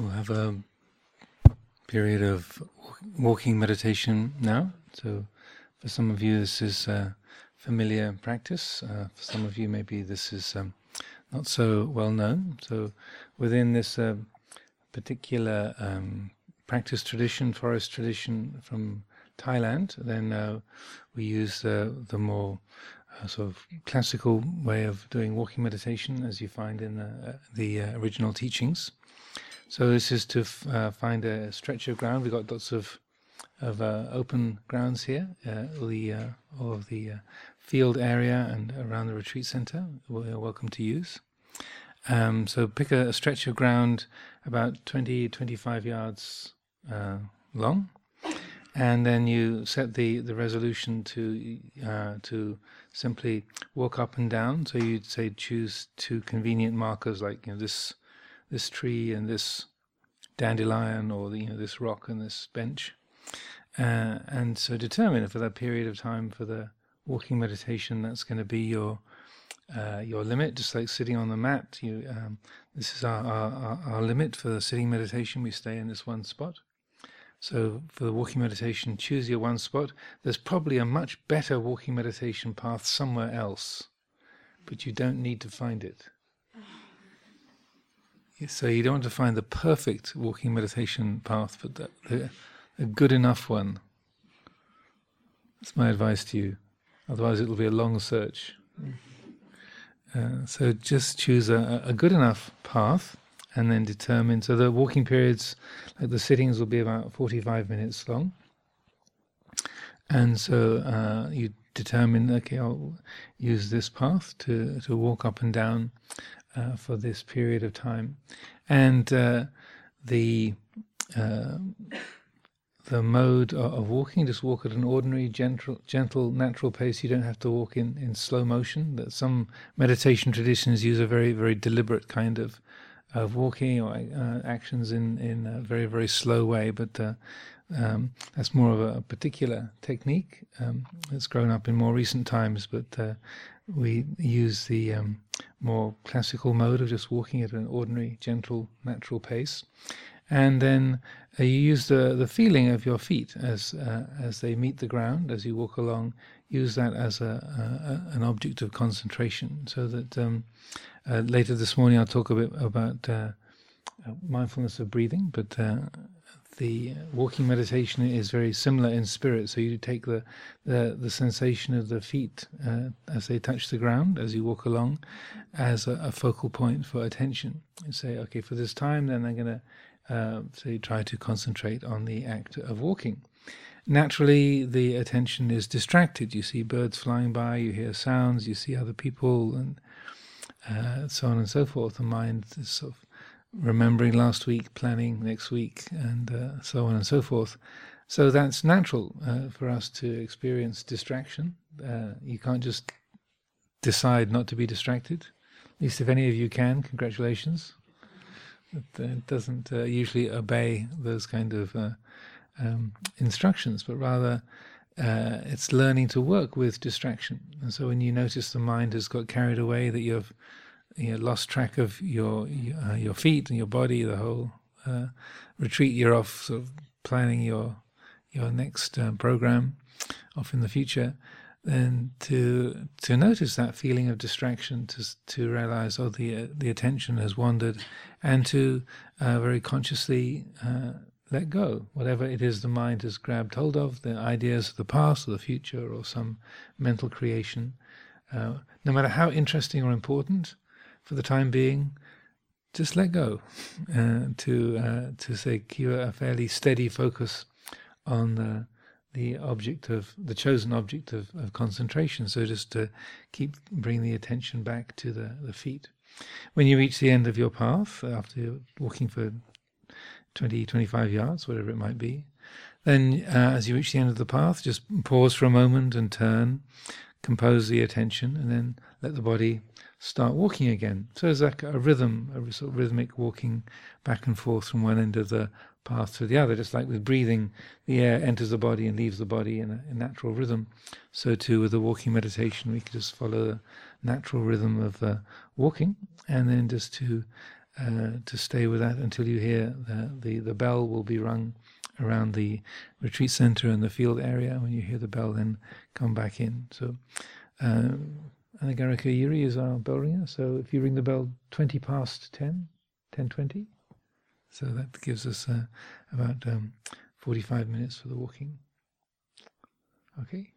We'll have a period of walking meditation now. So, for some of you, this is a familiar practice. Uh, for some of you, maybe this is um, not so well known. So, within this uh, particular um, practice tradition, forest tradition from Thailand, then uh, we use the more uh, sort of classical way of doing walking meditation, as you find in the, the uh, original teachings. So this is to f- uh, find a stretch of ground. We've got lots of of uh, open grounds here, uh, all the uh, all of the uh, field area and around the retreat center. We're welcome to use. Um, so pick a, a, stretch of ground about 20, 25 yards uh, long, and then you set the, the resolution to to simply walk up and down. So you'd say choose two convenient markers like you know this this tree and this dandelion or the, you know this rock and this bench, uh, and so determine for that period of time for the walking meditation that's going to be your uh, your limit, just like sitting on the mat. You um, this is our, our, our limit for the sitting meditation. We stay in this one spot. So for the walking meditation, choose your one spot. There's probably a much better walking meditation path somewhere else, but you don't need to find it. So you don't want to find the perfect walking meditation path, but the, the, a good enough one. That's my advice to you. Otherwise, it'll be a long search. Uh, so just choose a, a, good enough path and then determine. So the walking periods, like the sittings, will be about 45 minutes long. And so uh, you determine, okay, I'll use this path to, to walk up and down uh, for this period of time, and uh, the uh, the mode of walking just walk at an ordinary gentle gentle natural pace. You don't have to walk in in slow motion that some meditation traditions use a very very deliberate kind of of walking or uh, actions in in a very very slow way. But uh, um, that's more of a particular technique um, that's grown up in more recent times. But uh, we use the um, more classical mode of just walking at an ordinary, gentle, natural pace. And then uh, you use the, the feeling of your feet as uh, as they meet the ground as you walk along. Use that as a, a an object of concentration, so that um, uh, later this morning I'll talk a bit about uh, mindfulness of breathing. But uh, the walking meditation is very similar in spirit. So you take the the, the sensation of the feet uh, as they touch the ground as you walk along, as a, a focal point for attention. And say, okay, for this time, then I'm going to uh, say try to concentrate on the act of walking. Naturally, the attention is distracted. You see birds flying by, you hear sounds, you see other people, and uh, so on and so forth. The mind is sort of remembering last week, planning next week, and uh, so on and so forth. So that's natural uh, for us to experience distraction. Uh, you can't just decide not to be distracted. At least if any of you can, congratulations. It, uh, doesn't uh, usually obey those kind of uh, um, instructions, but rather it's learning to work with distraction. And so when you notice the mind has got carried away, that you've you know, lost track of your uh, your feet and your body, the whole uh, retreat. You're off, sort of planning your your next uh, program, off in the future. Then to to notice that feeling of distraction, to to realize oh the uh, the attention has wandered, and to uh, very consciously uh, let go whatever it is the mind has grabbed hold of, the ideas of the past or the future or some mental creation. no matter how interesting or important, for the time being, just let go uh, to uh, to say keep a fairly steady focus on the the object of the chosen object of, of concentration. So just to keep bring the attention back to the, the feet. When you reach the end of your path, after walking for 20, 25 yards, whatever it might be, then uh, as you reach the end of the path, just pause for a moment and turn, compose the attention, and then let the body start walking again. So it's like a rhythm, a sort of rhythmic walking back and forth from one end of the path to the other. Just like with breathing, the air enters the body and leaves the body in a, a natural rhythm. So too with the walking meditation, we can just follow the natural rhythm of uh, walking, and then just to uh, to stay with that until you hear the, the, the bell will be rung around the retreat center and the field area. When you hear the bell, then come back in. So, uh, Anagarika Yiri is our bell ringer. So if you ring the bell 20 past 10, 10.20, so that gives us uh, about um, 45 minutes for the walking. Okay.